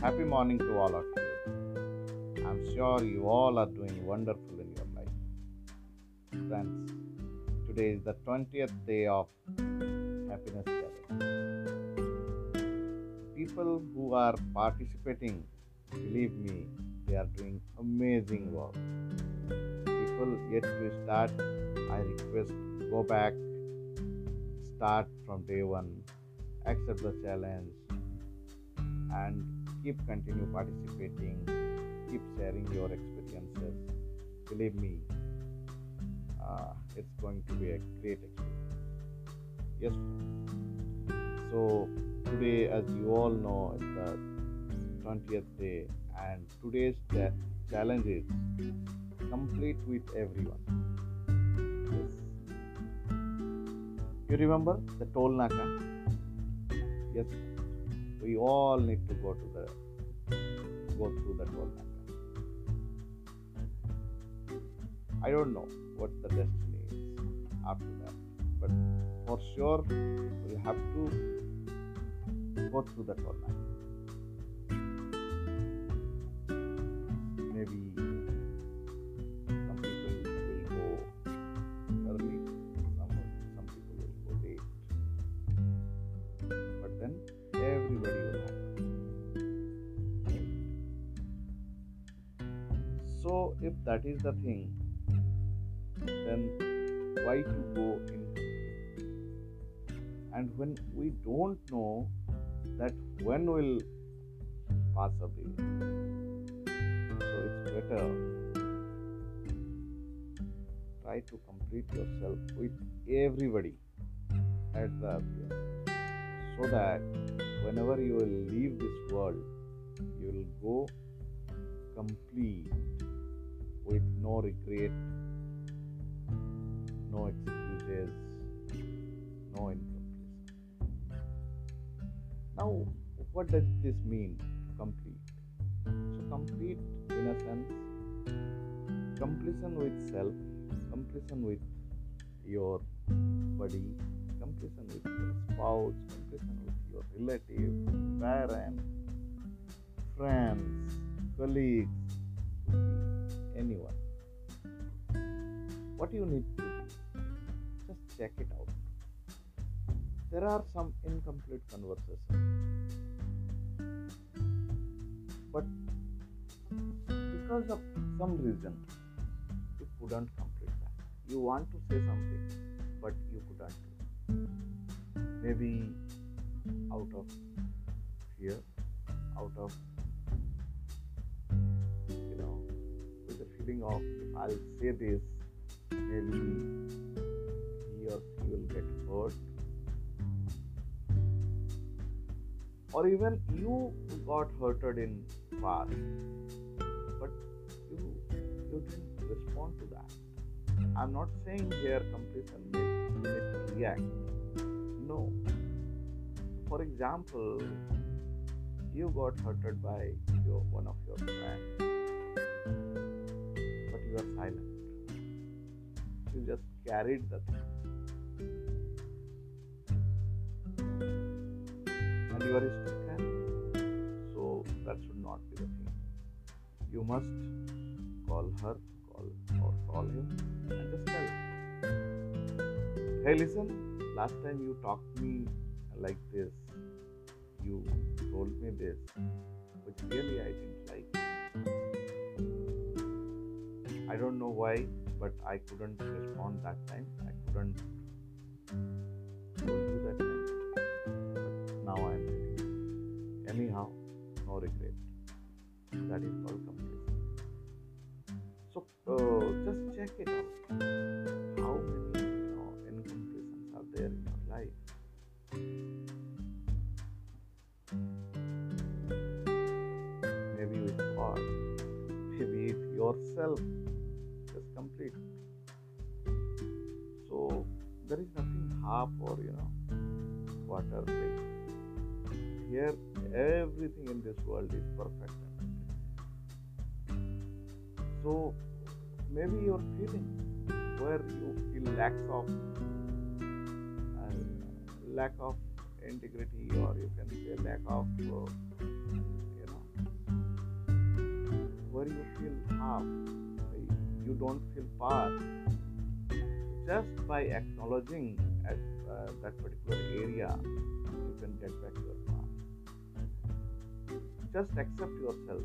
Happy morning to all of you. I'm sure you all are doing wonderful in your life. Friends, today is the 20th day of Happiness Challenge. People who are participating, believe me, they are doing amazing work. People yet to start, I request go back, start from day one, accept the challenge, and keep continue participating keep sharing your experiences believe me uh, it's going to be a great experience. Yes so today as you all know it's the 20th day and today's cha- challenge is complete with everyone. Yes. You remember the toll naka? Yes we all need to go to the go through toll naka. I don't know what the destiny is after that, but for sure we'll have to go through toll naka. So, if that is the thing, then why to go in? And when we don't know that when will pass away, so it's better try to complete yourself with everybody at the earliest so that whenever you will leave this world, you will go complete with no regret, no excuses, no incompletion. Now, what does this mean complete? So, complete in a sense, completion with self, completion with your body, completion with your spouse, completion with your relative, parents, friends, colleagues, anyone. What you need to do, just check it out. There are some incomplete conversations, but because of some reason, you couldn't complete that. You want to say something, but you couldn't. Maybe out of fear, out of feeling of I'll say this, maybe he or she will get hurt. Or even you got hurted in past, but you you didn't respond to that. I'm not saying here completion to react. No. For example, you got hurted by your one of your friends, you silent. You just carried the thing. And you are still carrying. So that should not be the thing. You must call her, call or call him and just tell. Hey listen, last time you talked me like this, you told me this, which really I didn't don't know why, but I couldn't respond that time. I couldn't told you that time. But now I am ready. Anyhow, no regret. That is all completion. So uh, just check it out. How many you know incompletions are there in your life? maybe with God, maybe with yourself, there is nothing half or you know quarter like here everything in this world is perfect. So maybe you're feeling where you feel lack of uh, lack of integrity or you can say lack of uh, you know where you feel half, you don't feel part. Just by acknowledging at uh, that particular area, you can get back your path. Just accept yourself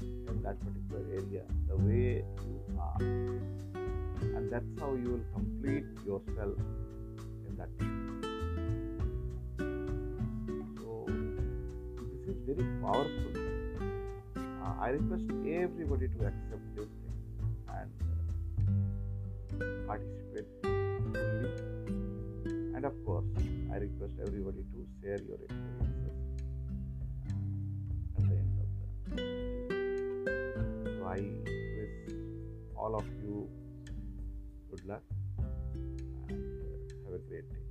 in that particular area the way you are, and that's how you will complete yourself in that. So, this is very powerful. Uh, I request everybody to accept this participate fully. And of course, I request everybody to share your experiences at the end of the day. So I wish all of you good luck and uh, have a great day.